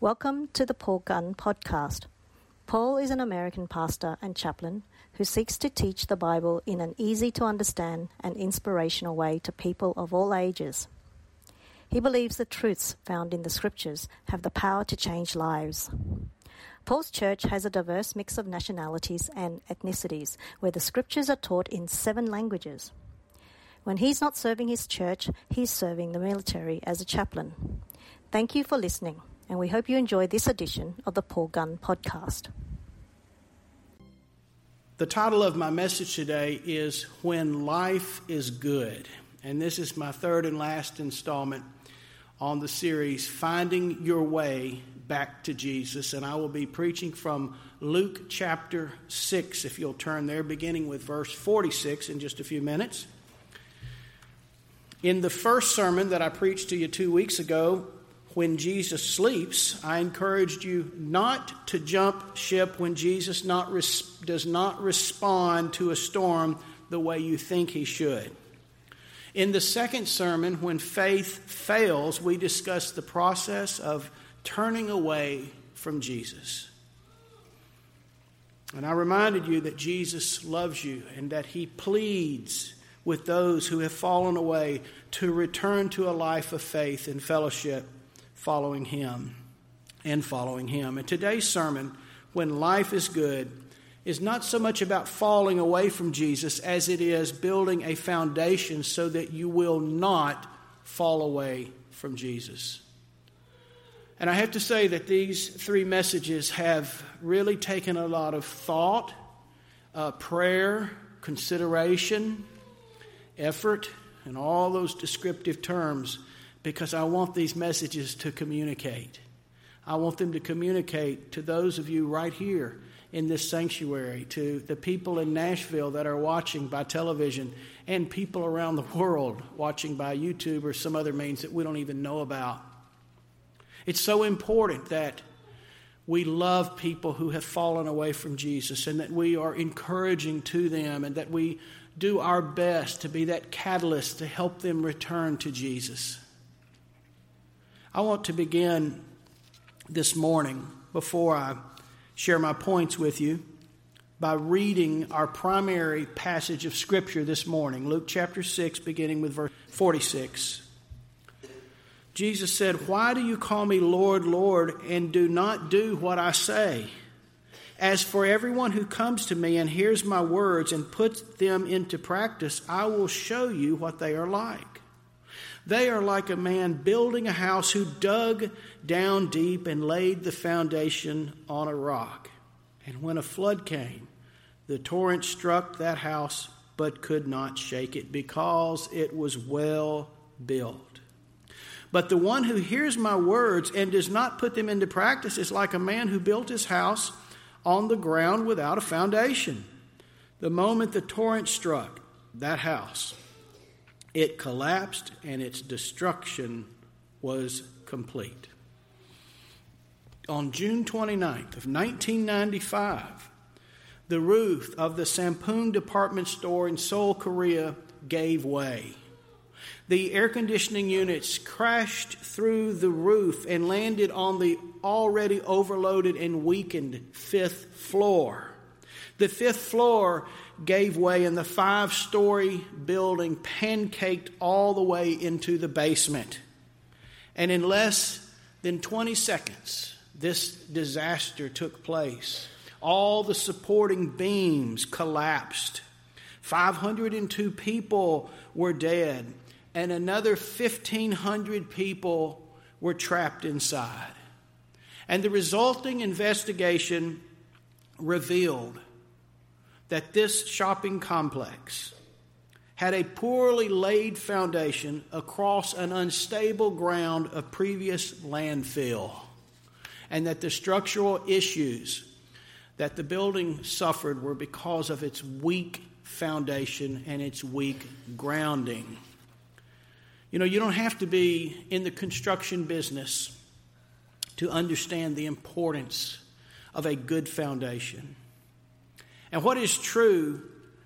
Welcome to the Paul Gunn Podcast. Paul is an American pastor and chaplain who seeks to teach the Bible in an easy to understand and inspirational way to people of all ages. He believes the truths found in the scriptures have the power to change lives. Paul's church has a diverse mix of nationalities and ethnicities where the scriptures are taught in seven languages. When he's not serving his church, he's serving the military as a chaplain. Thank you for listening and we hope you enjoy this edition of the Paul Gunn Podcast. The title of my message today is When Life is Good. And this is my third and last installment on the series Finding Your Way Back to Jesus. And I will be preaching from Luke chapter 6, if you'll turn there, beginning with verse 46 in just a few minutes. In the first sermon that I preached to you two weeks ago, when Jesus sleeps, I encouraged you not to jump ship when Jesus not res- does not respond to a storm the way you think he should. In the second sermon, when faith fails, we discuss the process of turning away from Jesus. And I reminded you that Jesus loves you and that he pleads with those who have fallen away to return to a life of faith and fellowship following Him and following Him. And today's sermon, When Life is Good, is not so much about falling away from Jesus as it is building a foundation so that you will not fall away from Jesus. And I have to say that these three messages have really taken a lot of thought, uh, prayer, consideration, effort, and all those descriptive terms because I want these messages to communicate. I want them to communicate to those of you right here in this sanctuary, to the people in Nashville that are watching by television, and people around the world watching by YouTube or some other means that we don't even know about. It's so important that we love people who have fallen away from Jesus and that we are encouraging to them and that we do our best to be that catalyst to help them return to Jesus. I want to begin this morning, before I share my points with you, by reading our primary passage of Scripture this morning, Luke chapter 6, beginning with verse 46. Jesus said, Why do you call me Lord, Lord, and do not do what I say? As for everyone who comes to me and hears my words and puts them into practice, I will show you what they are like. They are like a man building a house who dug down deep and laid the foundation on a rock. And when a flood came, the torrent struck that house but could not shake it because it was well built. But the one who hears my words and does not put them into practice is like a man who built his house on the ground without a foundation. The moment the torrent struck that house, it collapsed and its destruction was complete. On June 29th of 1995, the roof of the Sampoong department store in Seoul, Korea gave way. The air conditioning units crashed through the roof and landed on the already overloaded and weakened fifth floor. The fifth floor gave way, and the five story building pancaked all the way into the basement. And in less than 20 seconds, this disaster took place. All the supporting beams collapsed. 502 people were dead, and another 1,500 people were trapped inside. And the resulting investigation revealed that this shopping complex had a poorly laid foundation across an unstable ground of previous landfill, and that the structural issues that the building suffered were because of its weak foundation and its weak grounding. You know, you don't have to be in the construction business to understand the importance of a good foundation. And what is true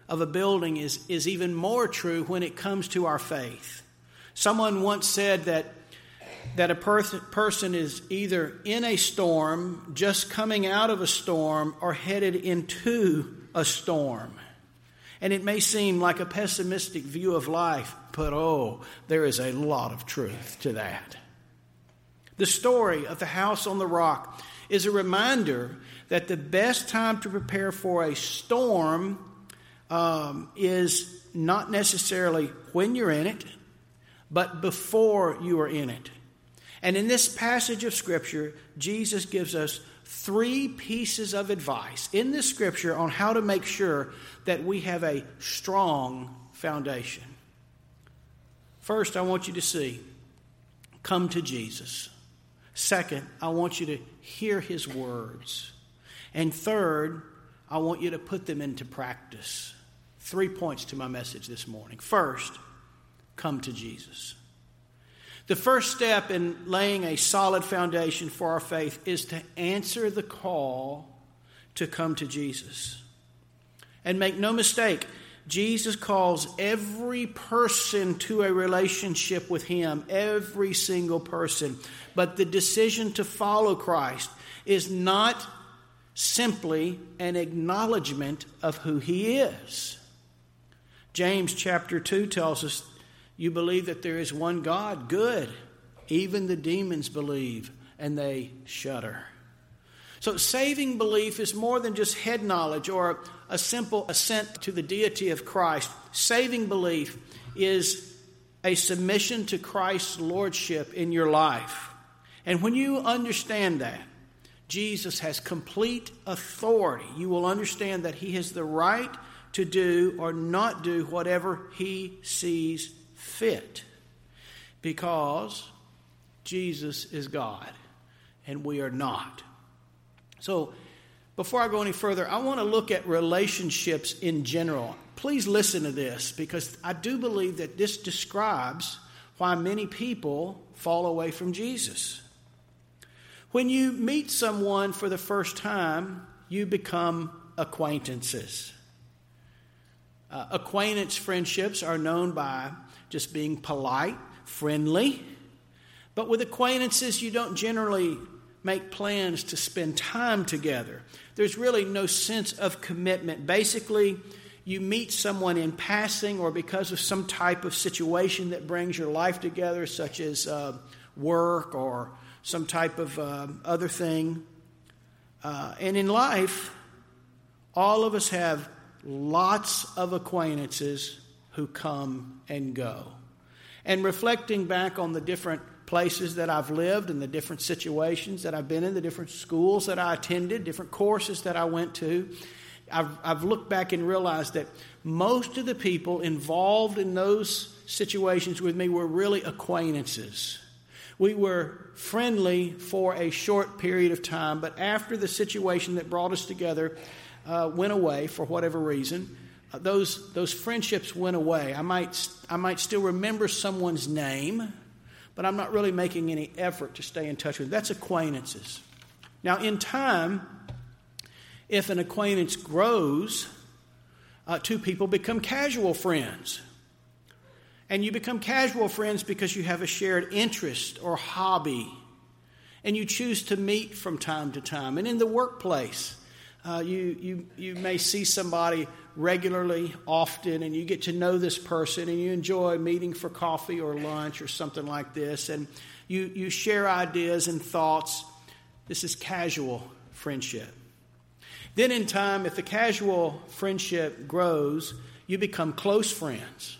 of a building is, is even more true when it comes to our faith. Someone once said that that a per- person is either in a storm, just coming out of a storm, or headed into a storm. And it may seem like a pessimistic view of life, but oh, there is a lot of truth to that. The story of the house on the rock is a reminder that the best time to prepare for a storm um, is not necessarily when you're in it, but before you are in it. And in this passage of Scripture, Jesus gives us three pieces of advice in this Scripture on how to make sure that we have a strong foundation. First, I want you to see come to Jesus. Second, I want you to hear his words. And third, I want you to put them into practice. Three points to my message this morning. First, come to Jesus. The first step in laying a solid foundation for our faith is to answer the call to come to Jesus. And make no mistake, Jesus calls every person to a relationship with Him, every single person. But the decision to follow Christ is not simply an acknowledgement of who He is. James chapter 2 tells us you believe that there is one God, good. Even the demons believe and they shudder. So, saving belief is more than just head knowledge or a simple assent to the deity of Christ. Saving belief is a submission to Christ's lordship in your life. And when you understand that, Jesus has complete authority. You will understand that he has the right to do or not do whatever he sees fit because Jesus is God and we are not. So, before I go any further, I want to look at relationships in general. Please listen to this because I do believe that this describes why many people fall away from Jesus. When you meet someone for the first time, you become acquaintances. Uh, acquaintance friendships are known by just being polite, friendly. But with acquaintances, you don't generally make plans to spend time together. There's really no sense of commitment. Basically, you meet someone in passing or because of some type of situation that brings your life together, such as uh, work or some type of uh, other thing. Uh, and in life, all of us have lots of acquaintances who come and go. And reflecting back on the different places that I've lived and the different situations that I've been in, the different schools that I attended, different courses that I went to, I've, I've looked back and realized that most of the people involved in those situations with me were really acquaintances. We were friendly for a short period of time, but after the situation that brought us together uh, went away for whatever reason, uh, those, those friendships went away. I might, I might still remember someone's name, but I'm not really making any effort to stay in touch with them. That's acquaintances. Now, in time, if an acquaintance grows, uh, two people become casual friends. And you become casual friends because you have a shared interest or hobby. And you choose to meet from time to time. And in the workplace, uh, you, you, you may see somebody regularly, often, and you get to know this person and you enjoy meeting for coffee or lunch or something like this, and you, you share ideas and thoughts. This is casual friendship. Then, in time, if the casual friendship grows, you become close friends.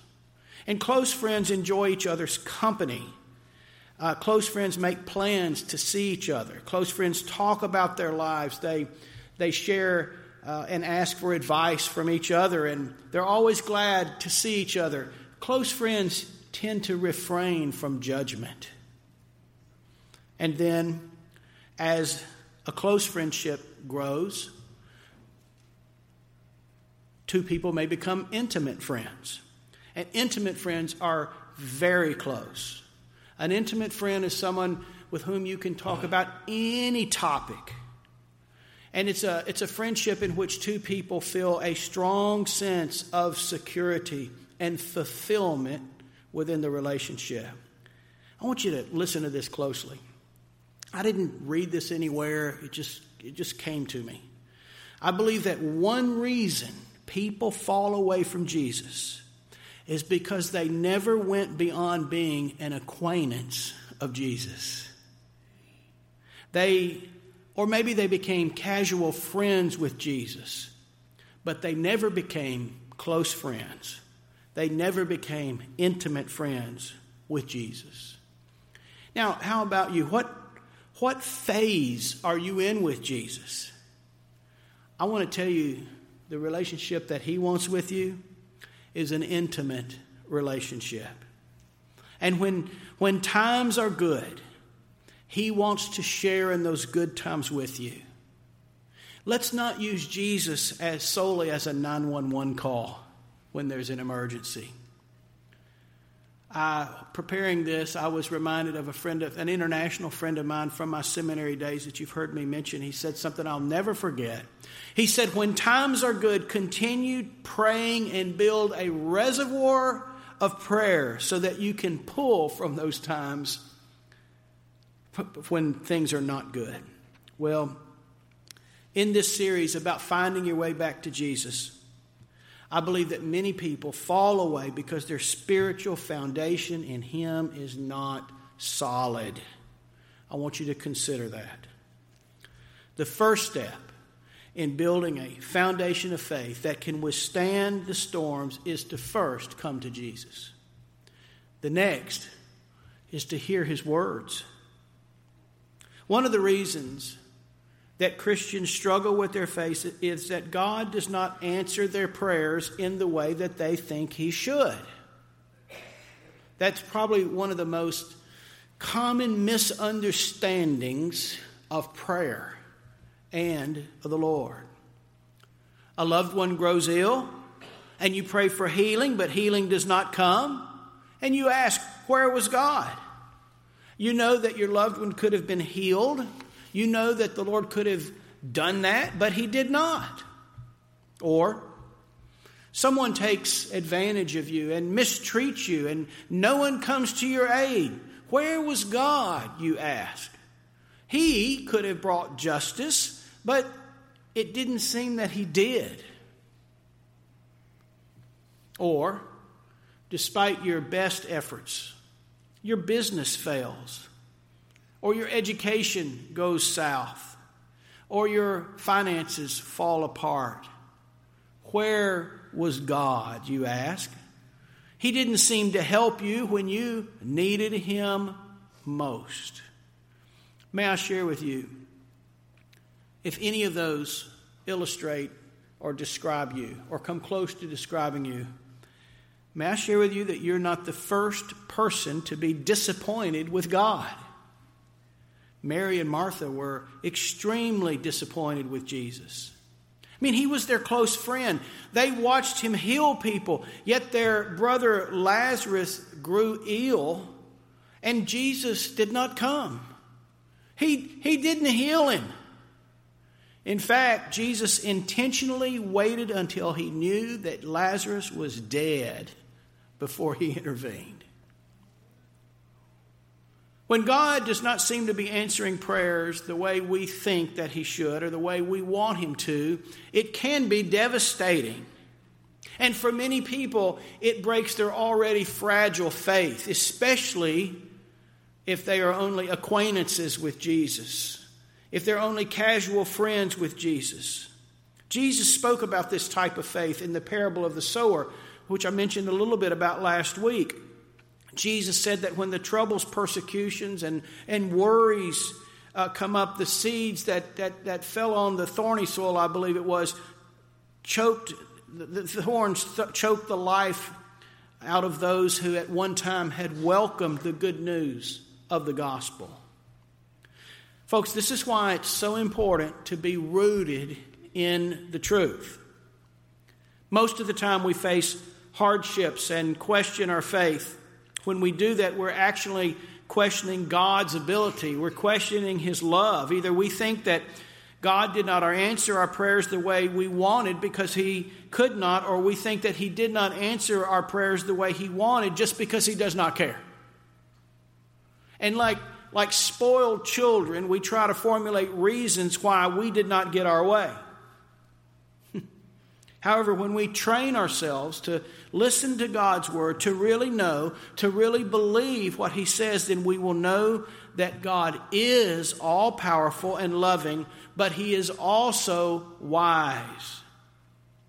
And close friends enjoy each other's company. Uh, close friends make plans to see each other. Close friends talk about their lives. They, they share uh, and ask for advice from each other, and they're always glad to see each other. Close friends tend to refrain from judgment. And then, as a close friendship grows, two people may become intimate friends. And intimate friends are very close. An intimate friend is someone with whom you can talk about any topic and it's a, it's a friendship in which two people feel a strong sense of security and fulfillment within the relationship. I want you to listen to this closely. I didn't read this anywhere, it just, it just came to me. I believe that one reason people fall away from Jesus is because they never went beyond being an acquaintance of Jesus. They, or maybe they became casual friends with Jesus, but they never became close friends. They never became intimate friends with Jesus. Now, how about you? What, what phase are you in with Jesus? I want to tell you the relationship that He wants with you is an intimate relationship. And when, when times are good, He wants to share in those good times with you. Let's not use Jesus as solely as a 911 call when there's an emergency. Preparing this, I was reminded of a friend of an international friend of mine from my seminary days that you've heard me mention. He said something I'll never forget. He said, When times are good, continue praying and build a reservoir of prayer so that you can pull from those times when things are not good. Well, in this series about finding your way back to Jesus, I believe that many people fall away because their spiritual foundation in Him is not solid. I want you to consider that. The first step in building a foundation of faith that can withstand the storms is to first come to Jesus. The next is to hear His words. One of the reasons that Christians struggle with their faith is that God does not answer their prayers in the way that they think He should. That's probably one of the most common misunderstandings of prayer and of the Lord. A loved one grows ill, and you pray for healing, but healing does not come, and you ask, Where was God? You know that your loved one could have been healed you know that the Lord could have done that, but He did not. Or someone takes advantage of you and mistreats you, and no one comes to your aid. Where was God, you ask? He could have brought justice, but it didn't seem that He did. Or, despite your best efforts, your business fails or your education goes south, or your finances fall apart. Where was God, you ask? He didn't seem to help you when you needed Him most. May I share with you if any of those illustrate or describe you or come close to describing you? May I share with you that you're not the first person to be disappointed with God? Mary and Martha were extremely disappointed with Jesus. I mean, he was their close friend. They watched him heal people, yet their brother Lazarus grew ill, and Jesus did not come. He, he didn't heal him. In fact, Jesus intentionally waited until he knew that Lazarus was dead before he intervened. When God does not seem to be answering prayers the way we think that He should or the way we want Him to, it can be devastating. And for many people, it breaks their already fragile faith, especially if they are only acquaintances with Jesus, if they're only casual friends with Jesus. Jesus spoke about this type of faith in the parable of the sower, which I mentioned a little bit about last week. Jesus said that when the troubles, persecutions, and, and worries uh, come up, the seeds that, that, that fell on the thorny soil, I believe it was, choked, the, thorns th- choked the life out of those who at one time had welcomed the good news of the gospel. Folks, this is why it's so important to be rooted in the truth. Most of the time, we face hardships and question our faith. When we do that, we're actually questioning God's ability. We're questioning His love. Either we think that God did not answer our prayers the way we wanted because He could not, or we think that He did not answer our prayers the way He wanted just because He does not care. And like, like spoiled children, we try to formulate reasons why we did not get our way. However, when we train ourselves to listen to God's word, to really know, to really believe what He says, then we will know that God is all powerful and loving, but He is also wise.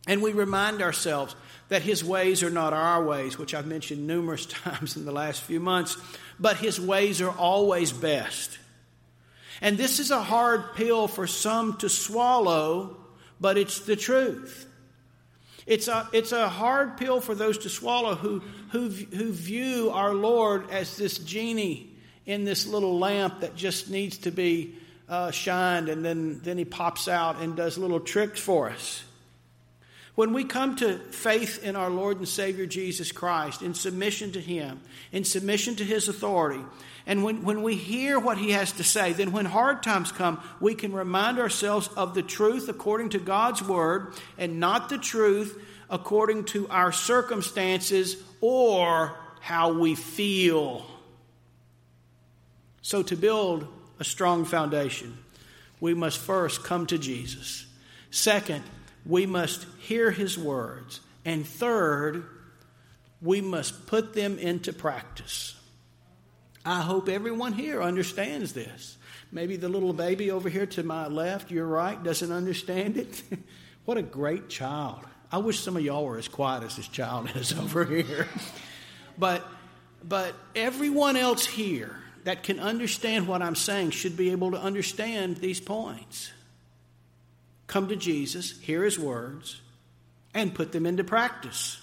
And we remind ourselves that His ways are not our ways, which I've mentioned numerous times in the last few months, but His ways are always best. And this is a hard pill for some to swallow, but it's the truth. It's a, it's a hard pill for those to swallow who, who, who view our Lord as this genie in this little lamp that just needs to be uh, shined, and then, then he pops out and does little tricks for us. When we come to faith in our Lord and Savior Jesus Christ, in submission to Him, in submission to His authority, and when, when we hear what He has to say, then when hard times come, we can remind ourselves of the truth according to God's Word and not the truth according to our circumstances or how we feel. So, to build a strong foundation, we must first come to Jesus. Second, we must hear his words. And third, we must put them into practice. I hope everyone here understands this. Maybe the little baby over here to my left, you're right, doesn't understand it. what a great child. I wish some of y'all were as quiet as this child is over here. but but everyone else here that can understand what I'm saying should be able to understand these points come to Jesus, hear his words, and put them into practice.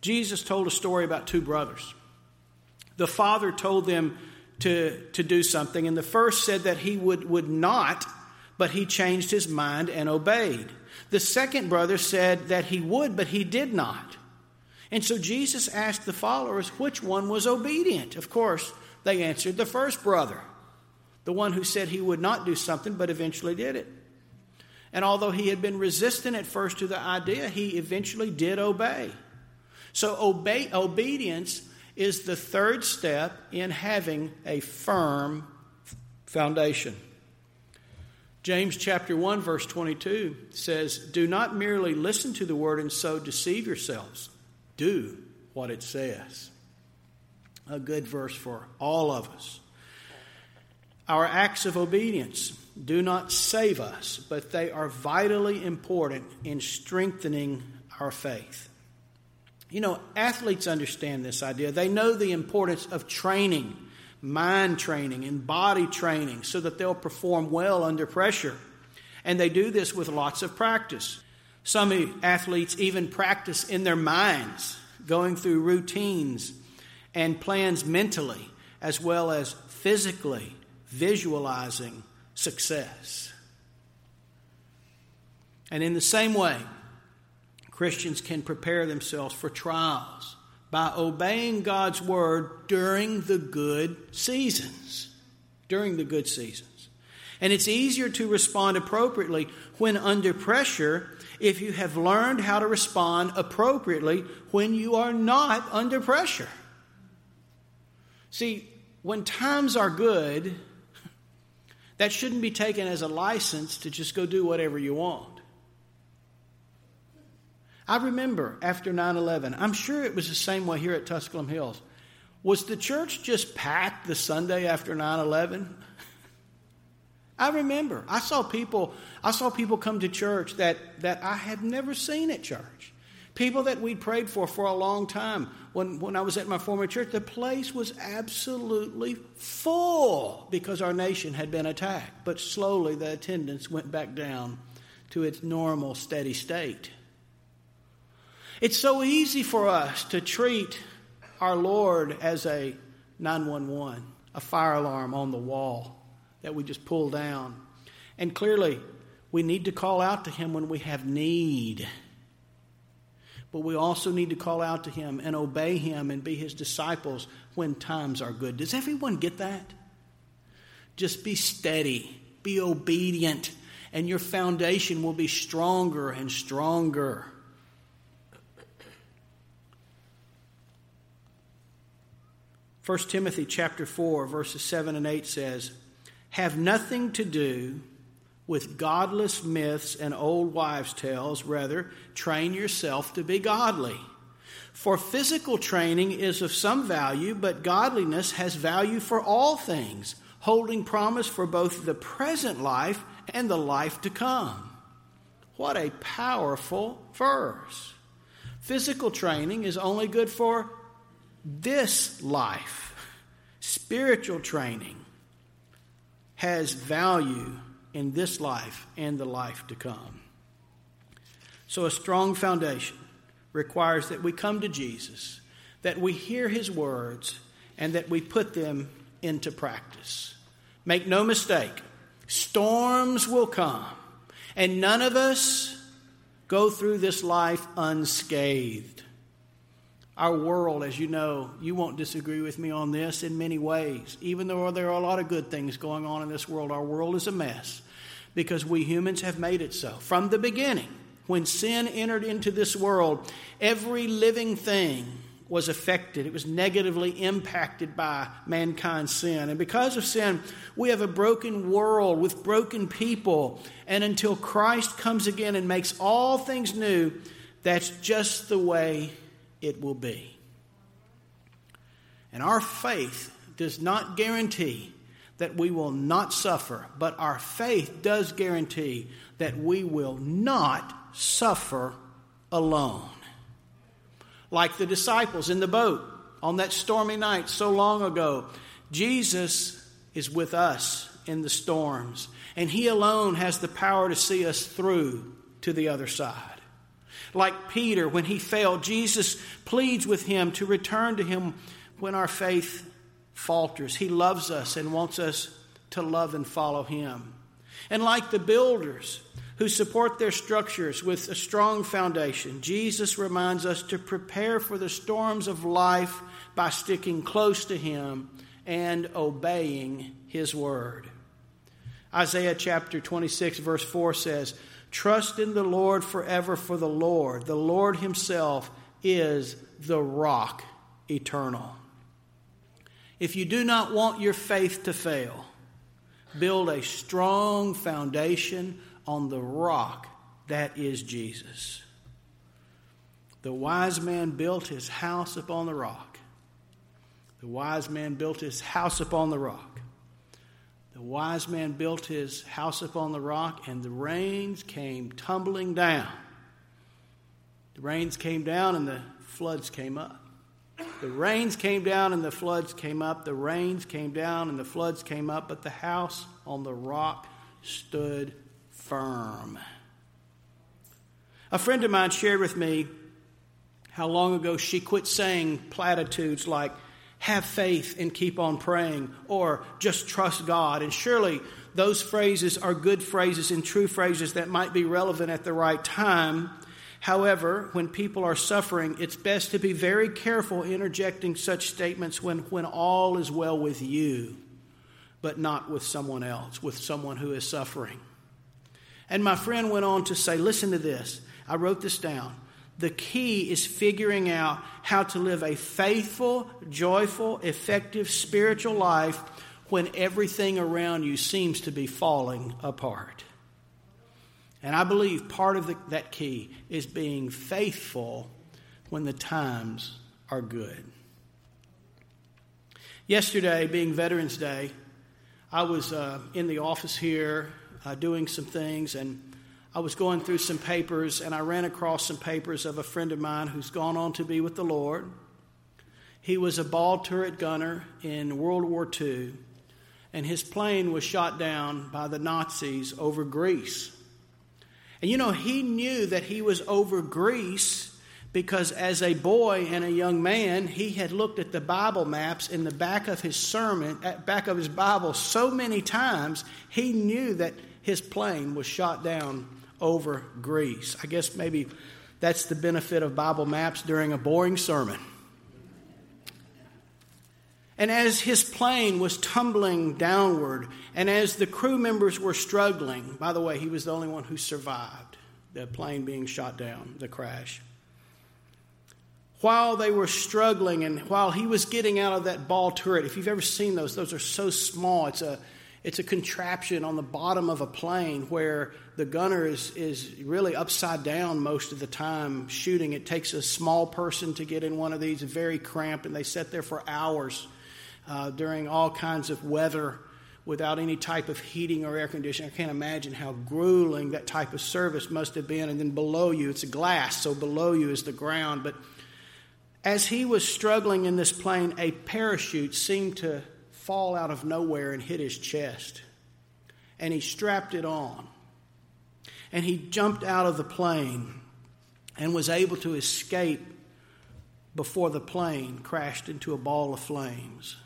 Jesus told a story about two brothers. The father told them to, to do something, and the first said that he would, would not, but he changed his mind and obeyed. The second brother said that he would, but he did not. And so Jesus asked the followers which one was obedient. Of course, they answered the first brother, the one who said he would not do something, but eventually did it. And although he had been resistant at first to the idea, he eventually did obey. So, obey, obedience is the third step in having a firm foundation. James chapter 1 verse 22 says, "Do not merely listen to the word and so deceive yourselves. Do what it says." A good verse for all of us. Our acts of obedience do not save us, but they are vitally important in strengthening our faith. You know, athletes understand this idea. They know the importance of training, mind training, and body training so that they'll perform well under pressure. And they do this with lots of practice. Some athletes even practice in their minds, going through routines and plans mentally as well as physically, visualizing success. And in the same way, Christians can prepare themselves for trials by obeying God's word during the good seasons. During the good seasons. And it's easier to respond appropriately when under pressure if you have learned how to respond appropriately when you are not under pressure. See, when times are good, that shouldn't be taken as a license to just go do whatever you want. I remember after 9 11, I'm sure it was the same way here at Tusculum Hills. Was the church just packed the Sunday after 9 11? I remember. I saw people I saw people come to church that, that I had never seen at church. People that we'd prayed for for a long time. When, when I was at my former church, the place was absolutely full because our nation had been attacked. But slowly the attendance went back down to its normal, steady state. It's so easy for us to treat our Lord as a 911, a fire alarm on the wall that we just pull down. And clearly, we need to call out to Him when we have need. But we also need to call out to him and obey him and be his disciples when times are good. Does everyone get that? Just be steady, be obedient, and your foundation will be stronger and stronger. 1 Timothy chapter 4 verses 7 and 8 says, "Have nothing to do with godless myths and old wives' tales, rather train yourself to be godly." For physical training is of some value, but godliness has value for all things, holding promise for both the present life and the life to come. What a powerful verse. Physical training is only good for this life. Spiritual training has value in this life and the life to come. So, a strong foundation requires that we come to Jesus, that we hear his words, and that we put them into practice. Make no mistake, storms will come, and none of us go through this life unscathed. Our world, as you know, you won't disagree with me on this in many ways. Even though there are a lot of good things going on in this world, our world is a mess because we humans have made it so. From the beginning, when sin entered into this world, every living thing was affected. It was negatively impacted by mankind's sin. And because of sin, we have a broken world with broken people. And until Christ comes again and makes all things new, that's just the way it will be. And our faith does not guarantee that we will not suffer, but our faith does guarantee that we will not suffer alone. Like the disciples in the boat on that stormy night so long ago, Jesus is with us in the storms, and He alone has the power to see us through to the other side. Like Peter, when he failed, Jesus pleads with him to return to Him when our faith falters. He loves us and wants us to love and follow Him. And like the builders, who support their structures with a strong foundation. Jesus reminds us to prepare for the storms of life by sticking close to Him and obeying His word. Isaiah chapter 26, verse 4 says, Trust in the Lord forever, for the Lord, the Lord Himself, is the rock eternal. If you do not want your faith to fail, build a strong foundation on the rock that is Jesus. The wise man built his house upon the rock. The wise man built his house upon the rock. The wise man built his house upon the rock, and the rains came tumbling down. The rains came down, and the floods came up. The rains came down, and the floods came up. The rains came down, and the floods came up, but the house on the rock stood firm. A friend of mine shared with me how long ago she quit saying platitudes like, have faith and keep on praying, or just trust God. And surely those phrases are good phrases and true phrases that might be relevant at the right time. However, when people are suffering, it's best to be very careful interjecting such statements when, when all is well with you, but not with someone else, with someone who is suffering. And my friend went on to say, listen to this. I wrote this down. The key is figuring out how to live a faithful, joyful, effective spiritual life when everything around you seems to be falling apart. And I believe part of the, that key is being faithful when the times are good. Yesterday, being Veterans Day, I was uh, in the office here uh, doing some things, and I was going through some papers, and I ran across some papers of a friend of mine who's gone on to be with the Lord. He was a ball turret gunner in World War II, and his plane was shot down by the Nazis over Greece. And you know, he knew that he was over Greece because as a boy and a young man, he had looked at the Bible maps in the back of his sermon, at back of his Bible so many times, he knew that his plane was shot down over Greece. I guess maybe that's the benefit of Bible maps during a boring sermon. And as his plane was tumbling downward, and as the crew members were struggling, by the way, he was the only one who survived the plane being shot down, the crash. while they were struggling and while he was getting out of that ball turret, if you've ever seen those, those are so small. It's a, it's a contraption on the bottom of a plane where the gunner is, is really upside down most of the time shooting. It takes a small person to get in one of these, very cramped, and they sit there for hours uh, during all kinds of weather without any type of heating or air conditioning. I can't imagine how grueling that type of service must have been. And then below you, it's glass, so below you is the ground. But as he was struggling in this plane, a parachute seemed to fall out of nowhere and hit his chest. And he strapped it on. And he jumped out of the plane and was able to escape before the plane crashed into a ball of flames.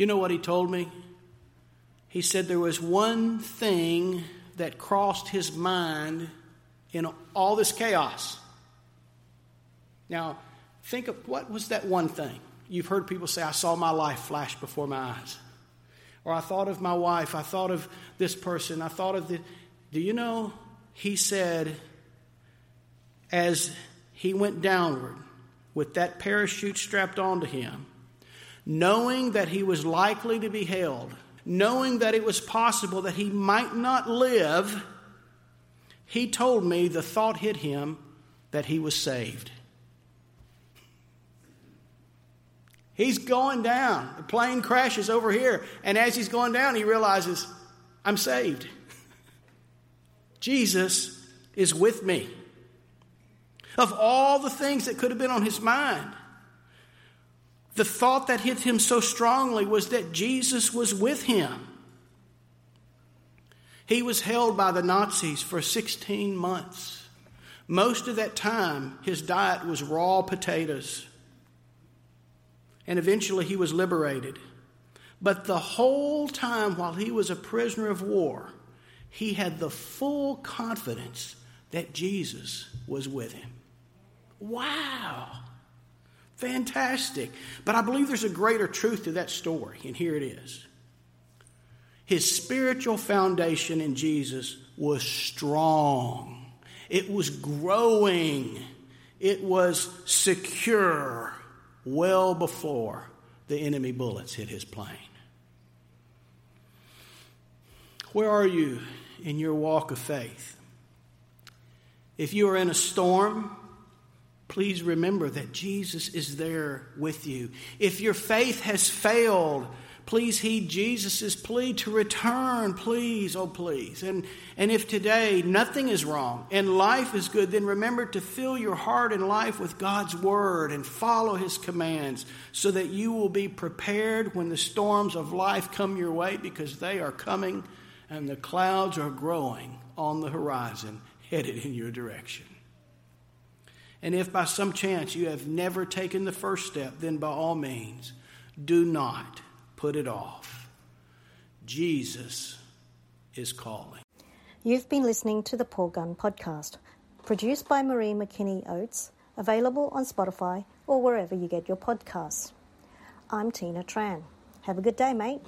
You know what he told me? He said there was one thing that crossed his mind in all this chaos. Now, think of what was that one thing? You've heard people say, I saw my life flash before my eyes. Or I thought of my wife. I thought of this person. I thought of the. Do you know? He said, as he went downward with that parachute strapped onto him, knowing that he was likely to be held, knowing that it was possible that he might not live, he told me the thought hit him that he was saved. He's going down. The plane crashes over here. And as he's going down, he realizes, I'm saved. Jesus is with me. Of all the things that could have been on his mind, the thought that hit him so strongly was that Jesus was with him. He was held by the Nazis for 16 months. Most of that time, his diet was raw potatoes. And eventually, he was liberated. But the whole time while he was a prisoner of war, he had the full confidence that Jesus was with him. Wow! Fantastic. But I believe there's a greater truth to that story, and here it is. His spiritual foundation in Jesus was strong, it was growing, it was secure well before the enemy bullets hit his plane. Where are you in your walk of faith? If you are in a storm, please remember that Jesus is there with you. If your faith has failed, please heed Jesus' plea to return, please, oh please. And, and if today nothing is wrong and life is good, then remember to fill your heart and life with God's word and follow his commands so that you will be prepared when the storms of life come your way because they are coming and the clouds are growing on the horizon headed in your direction. And if by some chance you have never taken the first step, then by all means, do not put it off. Jesus is calling. You've been listening to the Paul Gunn Podcast, produced by Marie McKinney Oates, available on Spotify or wherever you get your podcasts. I'm Tina Tran. Have a good day, mate.